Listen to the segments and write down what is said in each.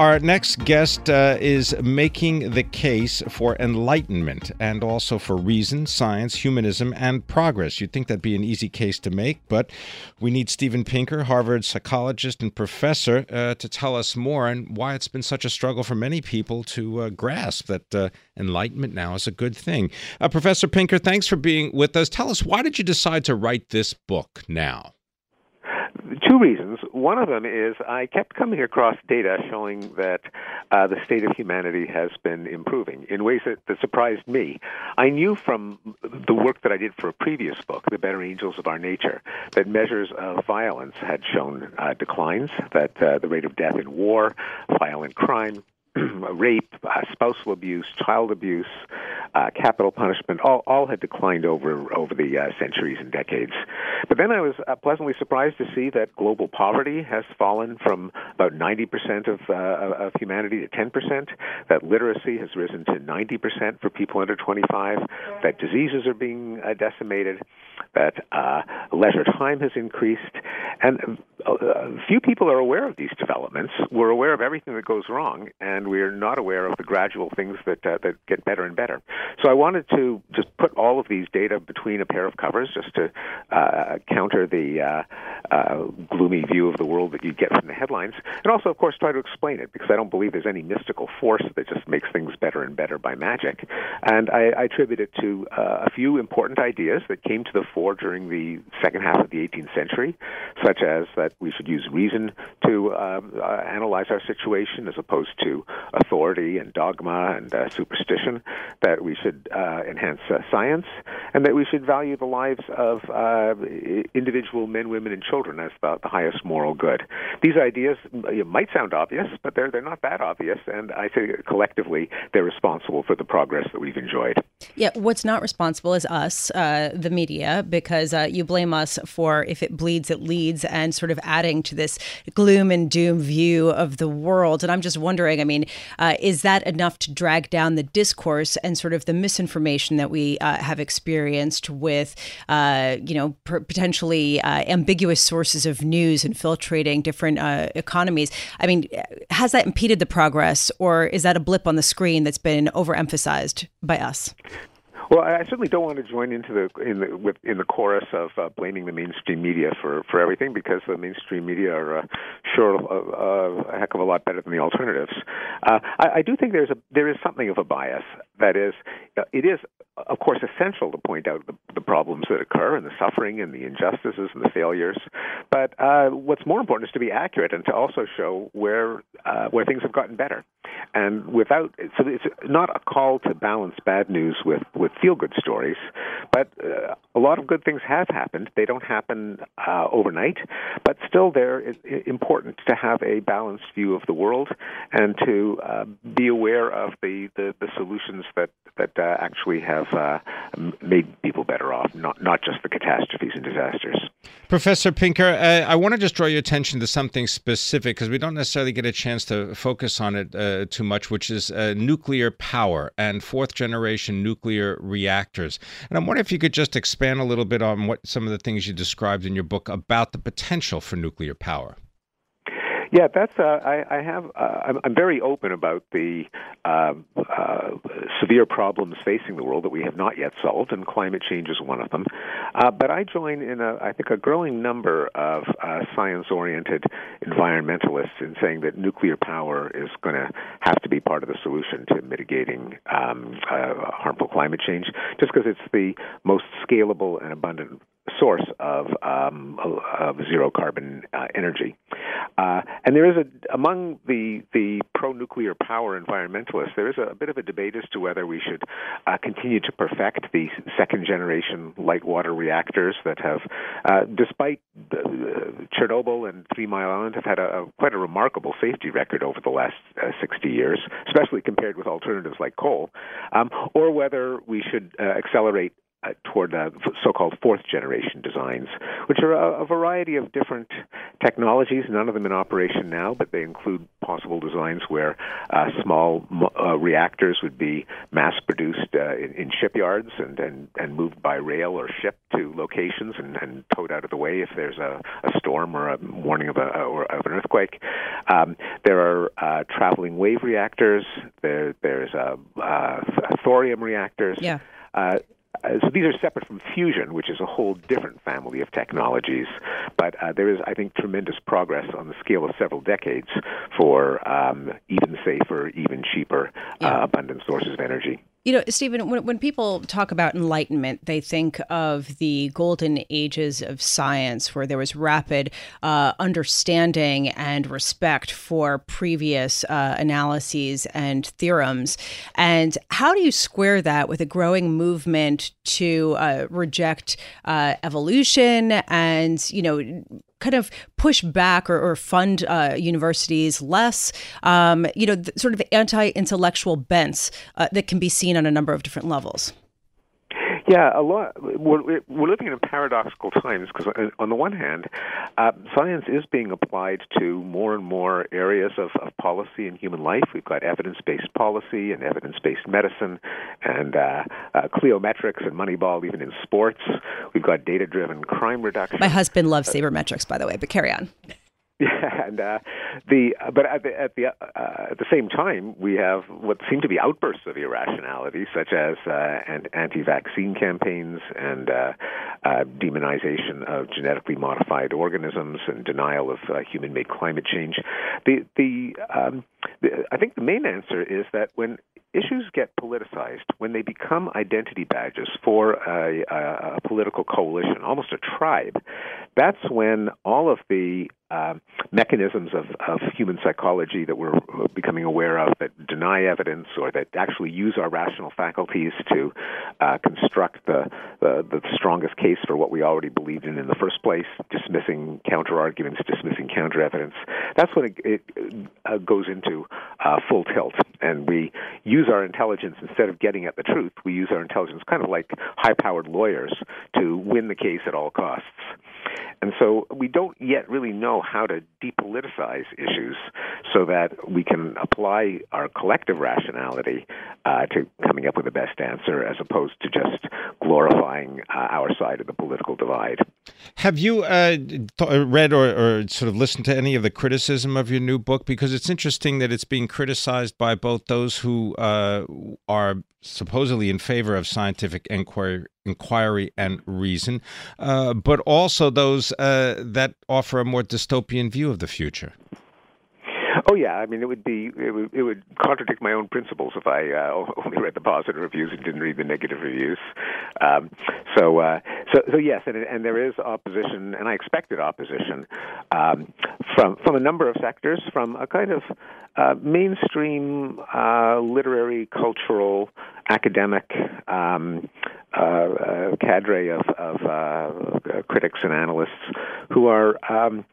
Our next guest uh, is making the case for enlightenment and also for reason, science, humanism, and progress. You'd think that'd be an easy case to make, but we need Steven Pinker, Harvard psychologist and professor, uh, to tell us more and why it's been such a struggle for many people to uh, grasp that uh, enlightenment now is a good thing. Uh, professor Pinker, thanks for being with us. Tell us, why did you decide to write this book now? two reasons. One of them is I kept coming across data showing that uh, the state of humanity has been improving in ways that, that surprised me. I knew from the work that I did for a previous book, The Better Angels of Our Nature, that measures of violence had shown uh, declines, that uh, the rate of death in war, violent crime, rape, uh, spousal abuse, child abuse, uh, capital punishment, all, all had declined over over the uh, centuries and decades. But then I was uh, pleasantly surprised to see that global poverty has fallen from about 90% of, uh, of humanity to 10%, that literacy has risen to 90% for people under 25, that diseases are being uh, decimated, that leisure time has increased, and few people are aware of these developments. We're aware of everything that goes wrong, and we're not aware of the gradual things that uh, that get better and better. So I wanted to just put all of these data between a pair of covers, just to uh, counter the uh, uh, gloomy view of the world that you get from the headlines, and also, of course, try to explain it because I don't believe there's any mystical force that just makes things better and better by magic. And I, I attribute it to uh, a few important ideas that came to the fore during the second half of the 18th century, such as that we should use reason to um, uh, analyze our situation as opposed to authority and dogma and uh, superstition, that we should uh, enhance uh, science, and that we should value the lives of uh, individual men, women, and children as the, the highest moral good. These ideas might sound obvious, but they're they're not that obvious, and I think collectively they're responsible for the progress that we've enjoyed. Yeah, what's not responsible is us, uh, the media, because uh, you blame us for if it bleeds, it leads, and sort of adding to this gloom and doom view of the world. And I'm just wondering, I mean, uh, is that enough to drag down the discourse and sort of the misinformation that we uh, have experienced with, uh, you know, p- potentially uh, ambiguous sources of news infiltrating different economies? I mean, has that impeded the progress, or is that a blip on the screen that's been overemphasized by us? Well, I certainly don't want to join into the in the with, in the chorus of uh, blaming the mainstream media for for everything because the mainstream media are uh, sure uh, a heck of a lot better than the alternatives. Uh, I, I do think there's a there is something of a bias. That is, uh, it is of course, essential to point out the, the, problems that occur and the suffering and the injustices and the failures. But uh, what's more important is to be accurate and to also show where uh, where things have gotten better. And without, so it's not a call to balance bad news with with feel good stories, but uh, a lot of good things have happened. They don't happen uh, overnight, but still, they're important to have a balanced view of the world and to uh, be aware of the, the, the solutions that that uh, actually have uh, made people better off, not not just the catastrophes and disasters. Professor Pinker, uh, I want to just draw your attention to something specific because we don't necessarily get a chance to focus on it uh, too much, which is uh, nuclear power and fourth generation nuclear reactors. And I'm wondering if you could just expand a little bit on what some of the things you described in your book about the potential for nuclear power. Yeah, that's. Uh, I, I have. Uh, I'm, I'm, very open about the uh, uh, severe problems facing the world that we have not yet solved, and climate change is one of them. Uh, but I join in a, I think, a growing number of uh, science-oriented environmentalists in saying that nuclear power is going to have to be part of the solution to mitigating um, harmful climate change, just because it's the most scalable and abundant source of, um, of zero carbon uh, energy. Uh, and there is a among the the pro nuclear power environmentalists, there is a, a, bit of a debate as to whether we should uh, continue to perfect the second generation light water reactors that have, uh, despite Chernobyl and Three Mile Island, have had a, a, quite a remarkable safety record over the last uh, 60 years, especially compared with alternatives like coal, um, or whether we should uh, accelerate uh, toward uh, so-called fourth generation designs, which are a, a, variety of different technologies. None of them in operation now, but they include possible designs where uh, small uh, reactors would be mass-produced uh, in, in, shipyards and, and, and moved by rail or ship to locations and, and towed out of the way if there's a, a storm or a warning of, a, or of an earthquake. Um, there are uh, traveling wave reactors. There, there's thorium reactors. Yeah. Uh, uh, so these are separate from fusion, which is a whole different family of technologies. But uh, there is, I think, tremendous progress on the scale of several decades for um, even safer, even cheaper, yeah. uh, abundant sources of energy. You know, Steven, when, when people talk about enlightenment, they think of the golden ages of science where there was rapid uh, understanding and respect for previous uh, analyses and theorems. And how do you square that with a growing movement to uh, reject uh, evolution and, you know, kind of push back or, or fund uh, universities less, um, you know, sort of anti-intellectual bents uh, that can be seen on a number of different levels. Yeah, a lot. We're, we're living in paradoxical times because, uh, on the one hand, uh, science is being applied to more and more areas of, of policy in human life. We've got evidence-based policy and evidence-based medicine, and uh, uh, cliometrics and Moneyball, even in sports. We've got data-driven crime reduction. My husband loves sabermetrics, by the way, but carry on. Yeah, and uh, the but at the at the uh, at the same time, we have what seem to be outbursts of irrationality, such as uh, anti-vaccine campaigns and uh, uh, demonization of genetically modified organisms and denial of uh, human-made climate change. The the, um, I think the main answer is that when issues get politicized, when they become identity badges for a, a, a political coalition, almost a tribe, that's when all of the uh, mechanisms of, of human psychology that we're becoming aware of that deny evidence or that actually use our rational faculties to uh, construct the, the, the strongest case for what we already believed in in the first place, dismissing counter arguments, dismissing counter evidence. That's when it, it uh, goes into uh, full tilt, and we use our intelligence instead of getting at the truth. We use our intelligence kind of like high-powered lawyers to win the case at all costs. And so we don't yet really know how to depoliticize issues so that we can apply our collective rationality uh, to coming up with the best answer as opposed to just glorifying uh, our side of the political divide. Have you uh, th- read or, or, sort of listened to any of the criticism of your new book? Because it's interesting that it's being criticized by both those who uh, are supposedly in favor of scientific inquiry, inquiry and reason, uh, but also those uh, that offer a more dystopian view of the future. Oh yeah, I mean it would be it would, it would contradict my own principles if I uh, only read the positive reviews and didn't read the negative reviews. Um, so uh, so so yes, and and there is opposition, and I expected opposition um, from from a number of sectors, from a kind of uh, mainstream uh, literary, cultural, academic. Um, uh, uh, cadre of, of uh, critics and analysts who are um,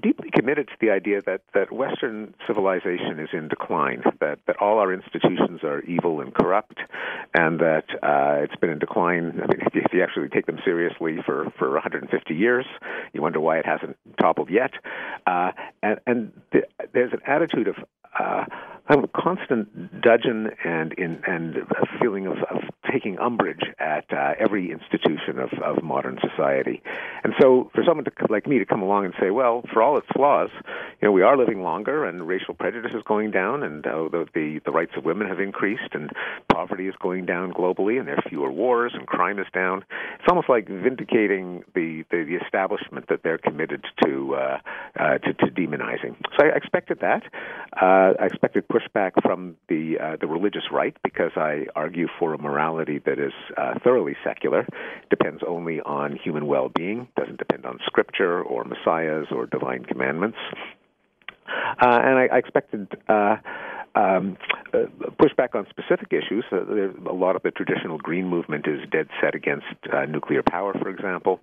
deeply committed to the idea that, that Western civilization is in decline, that, that all our institutions are evil and corrupt, and that uh, it's been in decline. I mean, if you, if you actually take them seriously for, for 150 years, you wonder why it hasn't toppled yet. Uh, and and th- there's an attitude of uh, a constant dudgeon and in, and a feeling of, of taking umbrage at uh, every institution of, of modern society. And so, for someone to, like me to come along and say, well, for all its flaws, you know, we are living longer, and racial prejudice is going down, and uh, the, the the rights of women have increased, and poverty is going down globally, and there are fewer wars, and crime is down. It's almost like vindicating the the, the establishment that they're committed to uh, uh, to, to demonizing. So I expected that. Uh, I expected pushback from the uh, the religious right because I argue for a morality that is uh, thoroughly secular, depends only on human well-being, doesn't depend on scripture or messiahs or divine commandments. Uh, and I, I expected uh, um, uh, pushback on specific issues. Uh, a lot of the traditional green movement is dead set against uh, nuclear power, for example.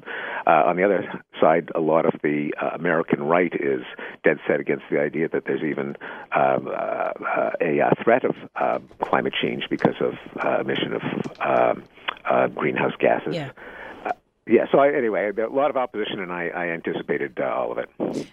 Uh, on the other side, a lot of the uh, American right is dead set against the idea that there's even um, a threat of climate change because of emission of um, greenhouse gases. Yeah. Yeah. So I, anyway, a lot of opposition, and I, I anticipated uh, all of it.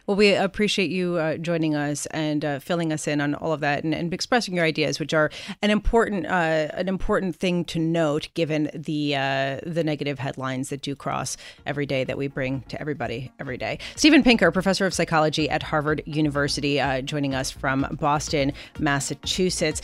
Well, we appreciate you uh, joining us and uh, filling us in on all of that, and, and expressing your ideas, which are an important uh, an important thing to note, given the uh, the negative headlines that do cross every day that we bring to everybody every day. Steven Pinker, professor of psychology at Harvard University, uh, joining us from Boston, Massachusetts.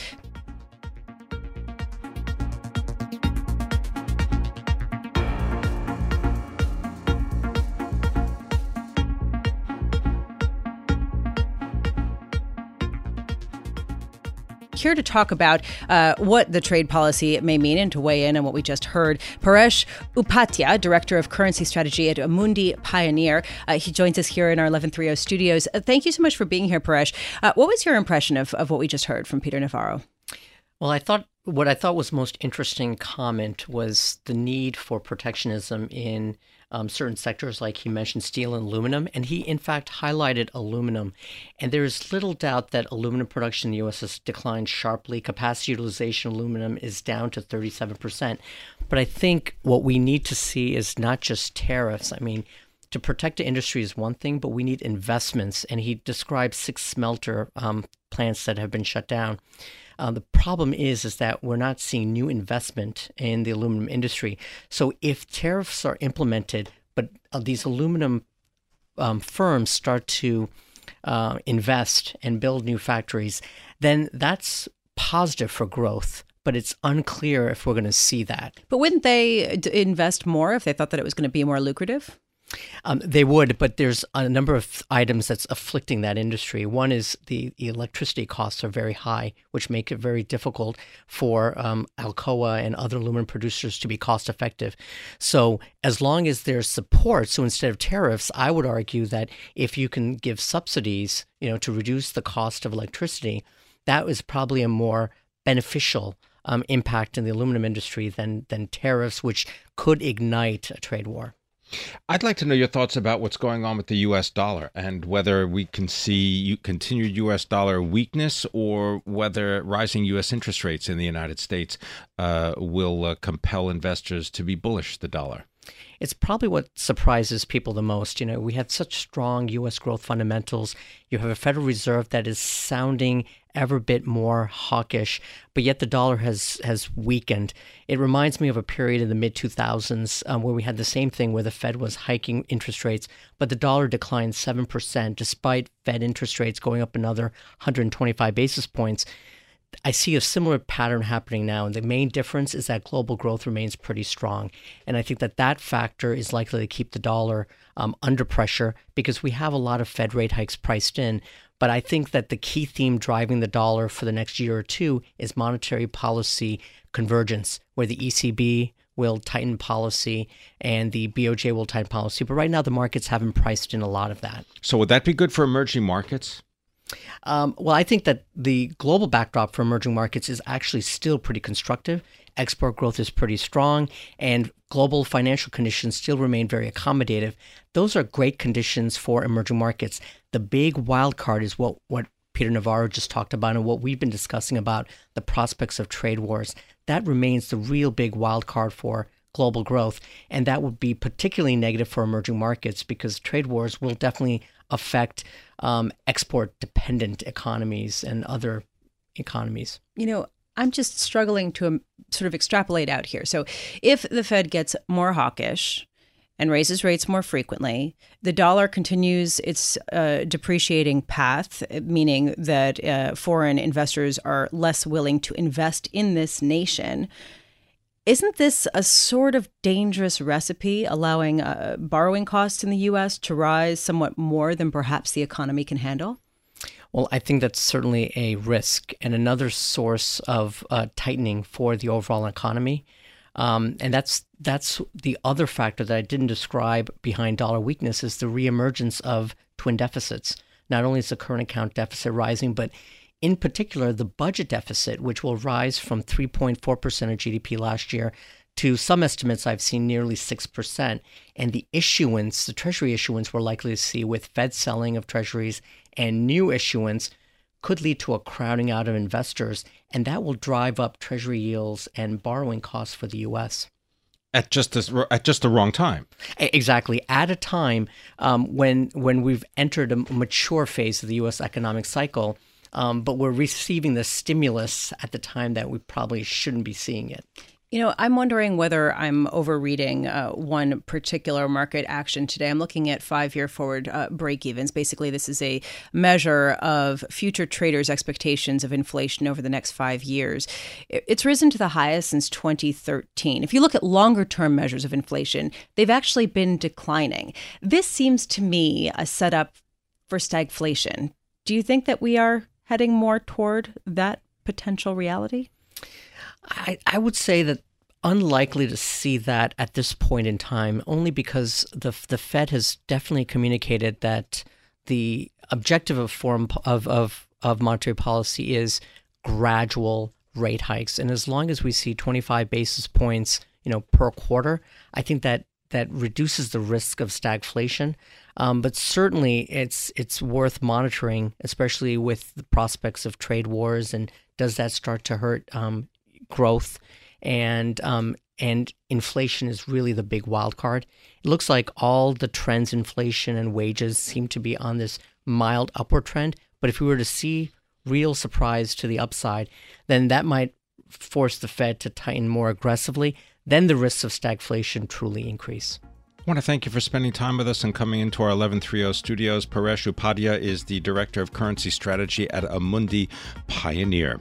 Here to talk about uh, what the trade policy may mean and to weigh in on what we just heard. Paresh Upadhyay, Director of Currency Strategy at Amundi Pioneer. Uh, he joins us here in our 1130 studios. Uh, thank you so much for being here, Paresh. Uh, what was your impression of, of what we just heard from Peter Navarro? Well, I thought what I thought was most interesting comment was the need for protectionism in um, certain sectors, like he mentioned steel and aluminum, and he in fact highlighted aluminum. And there is little doubt that aluminum production in the U.S. has declined sharply. Capacity utilization aluminum is down to 37%. But I think what we need to see is not just tariffs. I mean, to protect the industry is one thing, but we need investments. And he described six smelter um, plants that have been shut down. Uh, the problem is is that we're not seeing new investment in the aluminum industry. So if tariffs are implemented, but uh, these aluminum um, firms start to uh, invest and build new factories, then that's positive for growth but it's unclear if we're going to see that. But wouldn't they invest more if they thought that it was going to be more lucrative? Um, they would, but there's a number of items that's afflicting that industry. One is the, electricity costs are very high, which make it very difficult for um, Alcoa and other aluminum producers to be cost effective. So, as long as there's support, so instead of tariffs, I would argue that if you can give subsidies, you know, to reduce the cost of electricity, that is probably a more beneficial um, impact in the aluminum industry than than tariffs, which could ignite a trade war. I'd like to know your thoughts about what's going on with the U.S. dollar and whether we can see continued U.S. dollar weakness or whether rising U.S. interest rates in the United States uh, will uh, compel investors to be bullish the dollar. It's probably what surprises people the most. You know, we have such strong U.S. growth fundamentals. You have a Federal Reserve that is sounding ever bit more hawkish, but yet the dollar has has weakened. It reminds me of a period in the mid 2000s um, where we had the same thing where the Fed was hiking interest rates, but the dollar declined 7% despite Fed interest rates going up another 125 basis points. I see a similar pattern happening now. And the main difference is that global growth remains pretty strong. And I think that that factor is likely to keep the dollar um, under pressure because we have a lot of Fed rate hikes priced in. But I think that the key theme driving the dollar for the next year or two is monetary policy convergence, where the ECB will tighten policy and the BOJ will tighten policy. But right now, the markets haven't priced in a lot of that. So, would that be good for emerging markets? Um, well, I think that the global backdrop for emerging markets is actually still pretty constructive. Export growth is pretty strong, and global financial conditions still remain very accommodative. Those are great conditions for emerging markets. The big wild card is what, what Peter Navarro just talked about and what we've been discussing about the prospects of trade wars. That remains the real big wild card for global growth. And that would be particularly negative for emerging markets because trade wars will definitely affect um, export dependent economies and other economies. You know, I'm just struggling to um, sort of extrapolate out here. So, if the Fed gets more hawkish and raises rates more frequently, the dollar continues its uh, depreciating path, meaning that uh, foreign investors are less willing to invest in this nation. Isn't this a sort of dangerous recipe, allowing uh, borrowing costs in the U.S. to rise somewhat more than perhaps the economy can handle? Well, I think that's certainly a risk and another source of uh, tightening for the overall economy. Um, and that's that's the other factor that I didn't describe behind dollar weakness is the reemergence of twin deficits. Not only is the current account deficit rising, but in particular, the budget deficit, which will rise from 3.4% of GDP last year to some estimates I've seen nearly 6%. And the issuance, the Treasury issuance, we're likely to see with Fed selling of Treasuries and new issuance could lead to a crowding out of investors. And that will drive up Treasury yields and borrowing costs for the U.S at just this, at just the wrong time. Exactly, at a time um, when when we've entered a mature phase of the U.S. economic cycle, um, but we're receiving the stimulus at the time that we probably shouldn't be seeing it. You know, I'm wondering whether I'm overreading uh, one particular market action today. I'm looking at five year forward uh, break evens. Basically, this is a measure of future traders' expectations of inflation over the next five years. It's risen to the highest since 2013. If you look at longer term measures of inflation, they've actually been declining. This seems to me a setup for stagflation. Do you think that we are heading more toward that potential reality? I, I would say that unlikely to see that at this point in time, only because the the Fed has definitely communicated that the objective of form of of of monetary policy is gradual rate hikes, and as long as we see 25 basis points, you know, per quarter, I think that that reduces the risk of stagflation. Um, but certainly, it's it's worth monitoring, especially with the prospects of trade wars and does that start to hurt um, growth and um, and inflation is really the big wild card. It looks like all the trends, inflation and wages, seem to be on this mild upward trend. But if we were to see real surprise to the upside, then that might force the Fed to tighten more aggressively then the risks of stagflation truly increase. I want to thank you for spending time with us and coming into our 1130 studios. Paresh Upadhyay is the Director of Currency Strategy at Amundi Pioneer.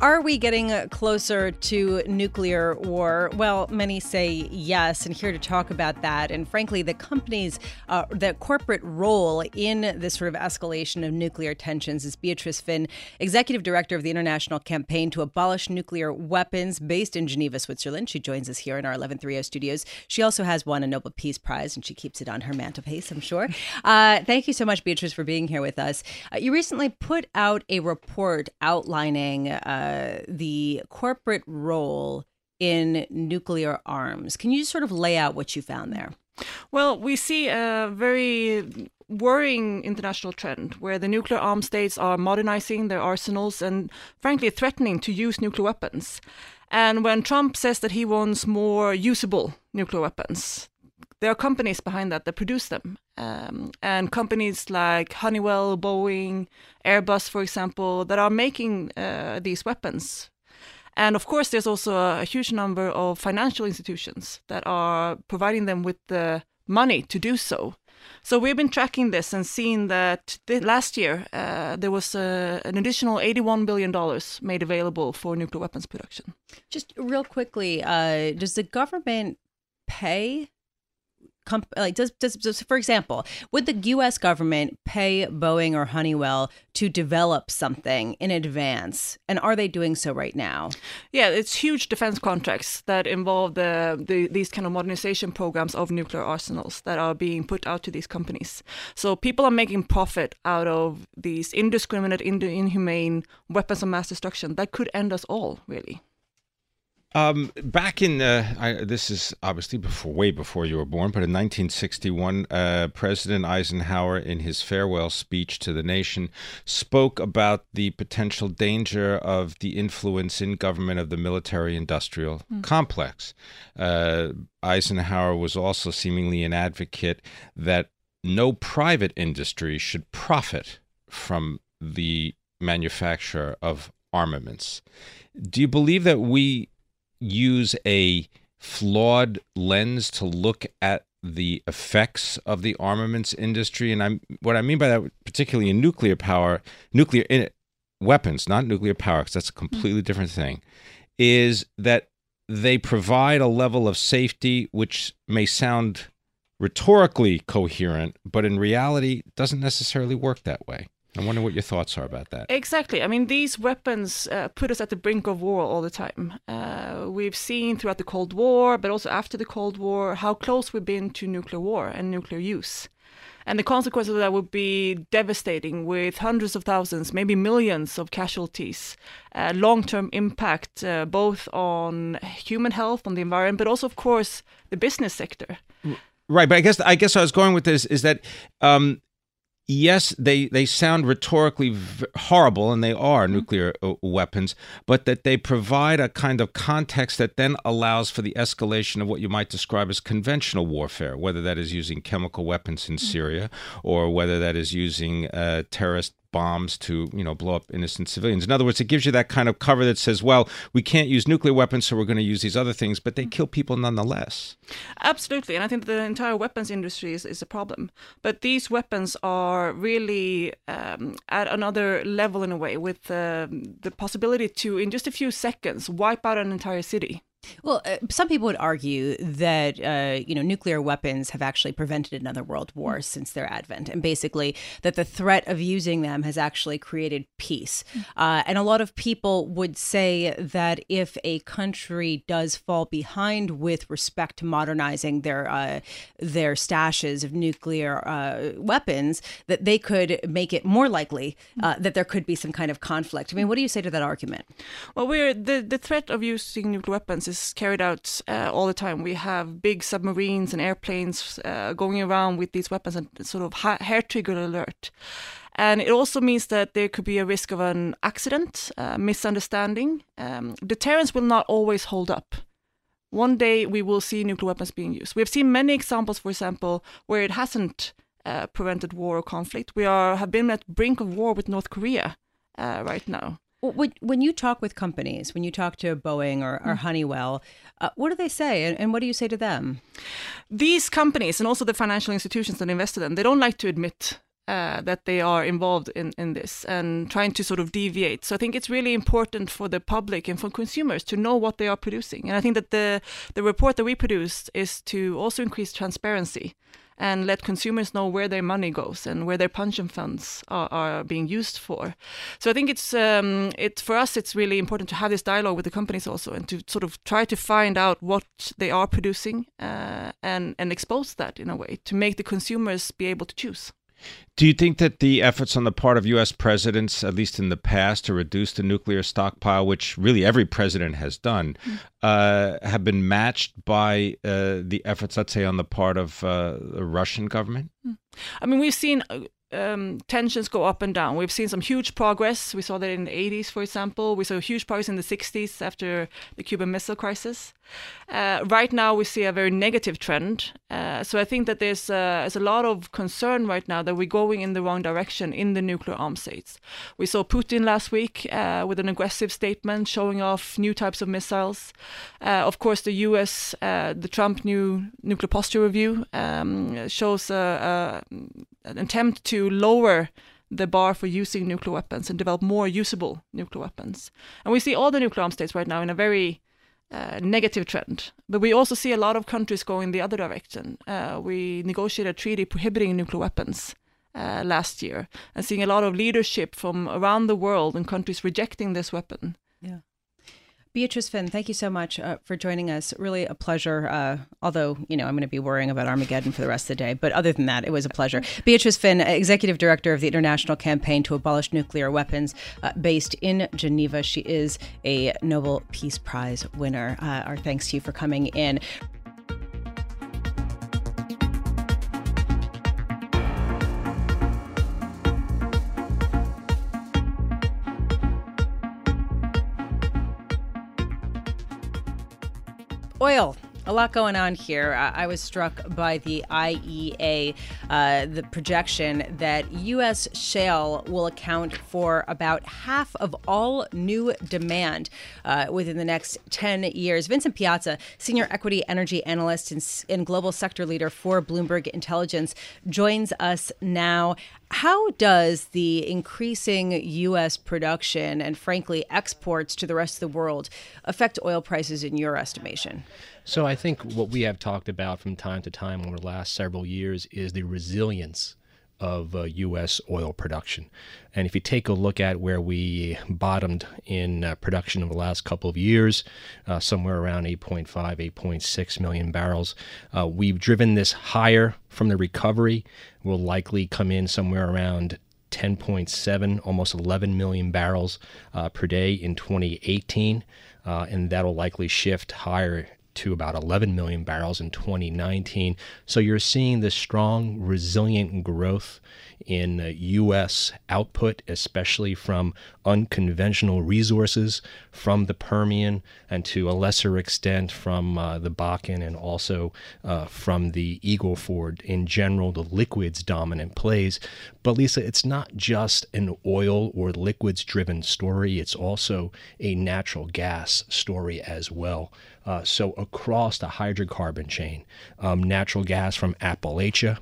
Are we getting closer to nuclear war? Well, many say yes, and here to talk about that, and frankly, the company's, uh, the corporate role in this sort of escalation of nuclear tensions is Beatrice Fihn, Executive Director of the International Campaign to Abolish Nuclear Weapons, based in Geneva, Switzerland. She joins us here in our 1130 studios. She also has won a Nobel Peace Prize, and she keeps it on her mantelpiece, I'm sure. Uh, thank you so much, Beatrice, for being here with us. Uh, you recently put out a report outlining uh, Uh, the corporate role in nuclear arms. Can you sort of lay out what you found there? Well, we see a very worrying international trend where the nuclear armed states are modernizing their arsenals and, frankly, threatening to use nuclear weapons. And when Trump says that he wants more usable nuclear weapons, there are companies behind that that produce them. Um, and companies like Honeywell, Boeing, Airbus, for example, that are making uh, these weapons. And of course, there's also a, a, huge number of financial institutions that are providing them with the money to do so. So we've been tracking this and seeing that last year uh, there was uh, an additional $81 billion made available for nuclear weapons production. Just real quickly, uh, does the government pay comp- like does, does does for example, would the U.S. government pay Boeing or Honeywell to develop something in advance, and are they doing so right now? Yeah, it's huge defense contracts that involve the, the these kind of modernization programs of nuclear arsenals that are being put out to these companies. So people are making profit out of these indiscriminate, inhumane weapons of mass destruction that could end us all, really. Um, back in uh, I, this is obviously before, way before you were born, but in 1961, uh, President Eisenhower, in his farewell speech to the nation, spoke about the potential danger of the influence in government of the military-industrial mm. complex. Uh, Eisenhower was also seemingly an advocate that no private industry should profit from the manufacture of armaments. Do you believe that we use a flawed lens to look at the effects of the armaments industry. And I'm what I mean by that particularly in nuclear power nuclear in, weapons not nuclear power cuz that's a completely different thing is that they provide a level of safety which may sound rhetorically coherent but in reality doesn't necessarily work that way I wonder what your thoughts are about that. Exactly. I mean, these weapons uh, put us at the brink of war all the time. Uh, we've seen throughout the Cold War, but also after the Cold War, how close we've been to nuclear war and nuclear use. And the consequences of that would be devastating with hundreds of thousands, maybe millions of casualties, uh, long term impact uh, both on human health, on the environment, but also, of course, the business sector. Right, but I guess I guess I was going with this is that um, yes, they, they sound rhetorically v- horrible, and they are mm-hmm. nuclear uh, weapons, but that they provide a kind of context that then allows for the escalation of what you might describe as conventional warfare, whether that is using chemical weapons in mm-hmm. Syria or whether that is using uh, terrorist bombs to you know blow up innocent civilians. In other words, it gives you that kind of cover that says, well, we can't use nuclear weapons, so we're going to use these other things, but they kill people nonetheless. Absolutely, and I think the entire weapons industry is, is a problem. But these weapons are really um, at another level in a way, with uh, the possibility to, in just a few seconds, wipe out an entire city. Well, uh, some people would argue that uh, you know nuclear weapons have actually prevented another world war mm. since their advent, and basically that the threat of using them has actually created peace. Mm. Uh, and a lot of people would say that if a country does fall behind with respect to modernizing their uh, their stashes of nuclear uh, weapons, that they could make it more likely uh, mm. that there could be some kind of conflict. I mean, what do you say to that argument? Well, we're the the threat of using nuclear weapons is carried out uh, all the time. We have big submarines and airplanes uh, going around with these weapons and sort of hair trigger alert. And it also means that there could be a risk of an accident, uh, misunderstanding. Um, deterrence will not always hold up. One day we will see nuclear weapons being used. We have seen many examples, for example, where it hasn't uh, prevented war or conflict. We are have been at brink of war with North Korea uh, right now. When, when you talk with companies, when you talk to Boeing or, or mm. Honeywell, uh, what do they say and, and, what do you say to them? These companies and also the financial institutions that invest in, them, they don't like to admit uh, that they are involved in, in this and trying to sort of deviate. So I think it's really important for the public and for consumers to know what they are producing. And I think that the, the report that we produced is to also increase transparency and let consumers know where their money goes and where their pension funds are, are being used for. So I think it's um, it for us it's really important to have this dialogue with the companies also and to sort of try to find out what they are producing uh, and and expose that in a way to make the consumers be able to choose. Do you think that the efforts on the part of U.S. presidents, at least in the past, to reduce the nuclear stockpile, which really every president has done, mm. uh, have been matched by uh, the efforts, let's say, on the part of uh, the Russian government? Mm. I mean, we've seen uh, um, tensions go up and down. We've seen some huge progress. We saw that in the 80s, for example. We saw huge progress in the 60s after the Cuban Missile Crisis. Uh, right now, we see a very negative trend. Uh, so I think that there's, uh, there's a lot of concern right now that we're going in the wrong direction in the nuclear arms states. We saw Putin last week uh, with an aggressive statement showing off new types of missiles. Uh, of course, the U.S., uh, the Trump new nuclear posture review um, shows an attempt to lower the bar for using nuclear weapons and develop more usable nuclear weapons. And we see all the nuclear arms states right now in a very uh, negative trend. But we also see a lot of countries going the other direction. Uh, we negotiated a treaty prohibiting nuclear weapons uh, last year and seeing a lot of leadership from around the world and countries rejecting this weapon. Beatrice Fihn, thank you so much uh, for joining us. Really a pleasure. Uh, although, you know, I'm going to be worrying about Armageddon for the rest of the day. But other than that, it was a pleasure. Beatrice Fihn, Executive Director of the International Campaign to Abolish Nuclear Weapons, uh, based in Geneva. She is a Nobel Peace Prize winner. Uh, our thanks to you for coming in. Oil a lot going on here. I was struck by the IEA, uh, the projection that U.S. shale will account for about half of all new demand uh, within the next 10 years. Vincent Piazza, senior equity energy analyst and, and global sector leader for Bloomberg Intelligence, joins us now. How does the increasing U.S. production and, frankly, exports to the rest of the world affect oil prices in your estimation? So I think what we have talked about from time to time over the last several years is the resilience of uh, U.S. oil production. And if you take a look at where we bottomed in uh, production over the last couple of years, uh, somewhere around 8.5, 8.6 million barrels, uh, we've driven this higher from the recovery. We'll likely come in somewhere around 10.7, almost 11 million barrels uh, per day in 2018. Uh, and that'll likely shift higher to about 11 million barrels in 2019. So you're seeing this strong, resilient growth in uh, U.S. output, especially from unconventional resources from the Permian and to a lesser extent from uh, the Bakken and also uh, from the Eagle Ford. In general, the liquids dominant plays. But Lisa, it's not just an oil or liquids driven story, it's also a natural gas story as well. Uh, so across the hydrocarbon chain, um, natural gas from Appalachia,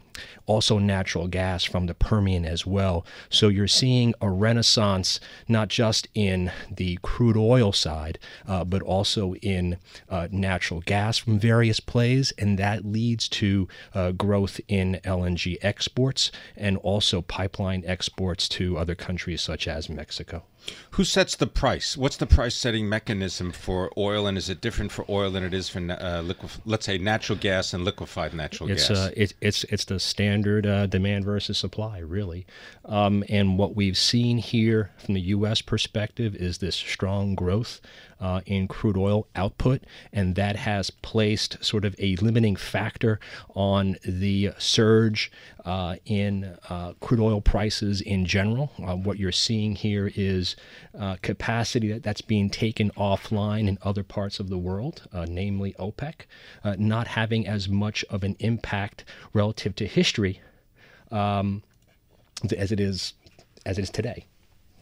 also natural gas from the Permian as well. So you're seeing a renaissance not just in the crude oil side, uh, but also in uh, natural gas from various plays, and that leads to uh, growth in LNG exports and also pipeline exports to other countries such as Mexico. Who sets the price? What's the price setting mechanism for oil, and is it different for oil than it is for uh, liquef- let's say natural gas and liquefied natural it's, gas? Uh, it, it's it's the standard uh, demand versus supply, really. Um, and what we've seen here from the U.S. perspective is this strong growth uh, in crude oil output, and that has placed sort of a limiting factor on the surge uh, in uh, crude oil prices in general. Uh, what you're seeing here is uh, capacity that, that's being taken offline in other parts of the world, uh, namely OPEC, not having as much of an impact relative to history um, as it is as it is today.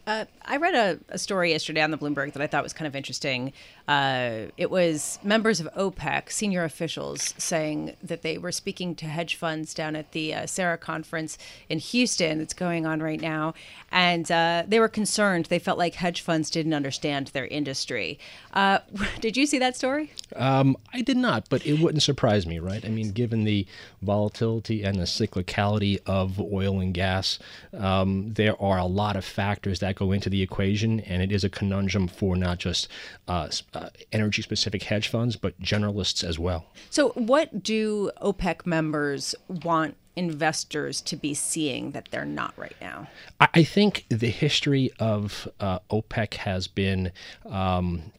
Uh, I read a, a, story yesterday on the Bloomberg that I thought was kind of interesting. Uh, it was members of OPEC, senior officials, saying that they were speaking to hedge funds down at the uh, CERA conference in Houston that's going on right now. And uh, they were concerned. They felt like hedge funds didn't understand their industry. Uh, did you see that story? Um, I did not, but it wouldn't surprise me, right? I mean, given the volatility and the cyclicality of oil and gas, um, there are a lot of factors that go into the equation, and it is a conundrum for not just uh, uh, energy specific hedge funds, but generalists as well. So, what do OPEC members want investors to be seeing that they're not right now? I think the history of uh, OPEC has been. Um,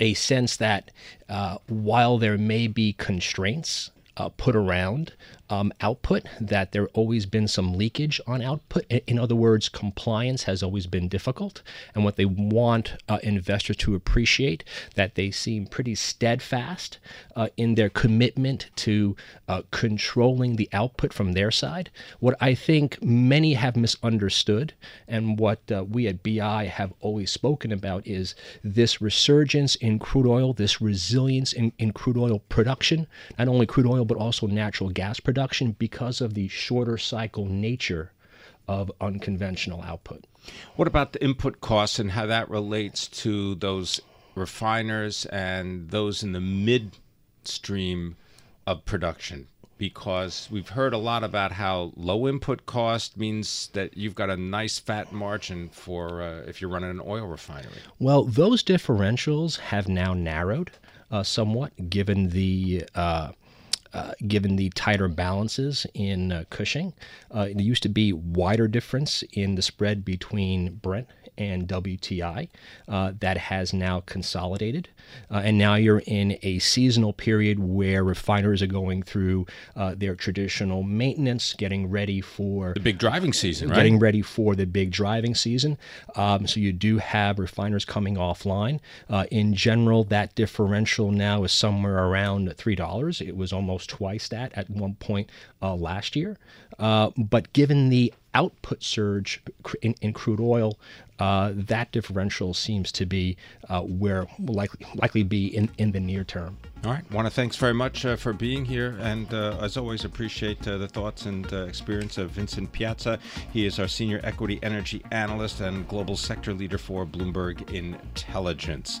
a sense that uh, while there may be constraints uh, put around um, output, that there always been some leakage on output. In other words, compliance has always been difficult. And what they want uh, investors to appreciate that they seem pretty steadfast uh, in their commitment to uh, controlling the output from their side. What I think many have misunderstood, and what uh, we at BI have always spoken about, is this resurgence in crude oil, this resilience in, in crude oil production, not only crude oil, but also natural gas production because of the shorter cycle nature of unconventional output. What about the input costs and how that relates to those refiners and those in the midstream of production? Because we've heard a lot about how low input cost means that you've got a nice fat margin for uh, if you're running an oil refinery. Well, those differentials have now narrowed uh, somewhat given the. Uh, uh, given the tighter balances in uh, Cushing. Uh, there used to be wider difference in the spread between Brent and WTI. Uh, that has now consolidated. Uh, and now you're in a seasonal period where refiners are going through uh, their traditional maintenance, getting ready for the big driving season, right? Getting ready for the big driving season. Um, so you do have refiners coming offline. Uh, in general, that differential now is somewhere around $3. It was almost twice that at one point uh, last year. Uh, but given the output surge in, in crude oil, uh, that differential seems to be uh, where will likely likely be in, in the near term. All right. Want to thanks very much uh, for being here, and uh, as always, appreciate the thoughts and experience of Vincent Piazza. He is our senior equity energy analyst and global sector leader for Bloomberg Intelligence.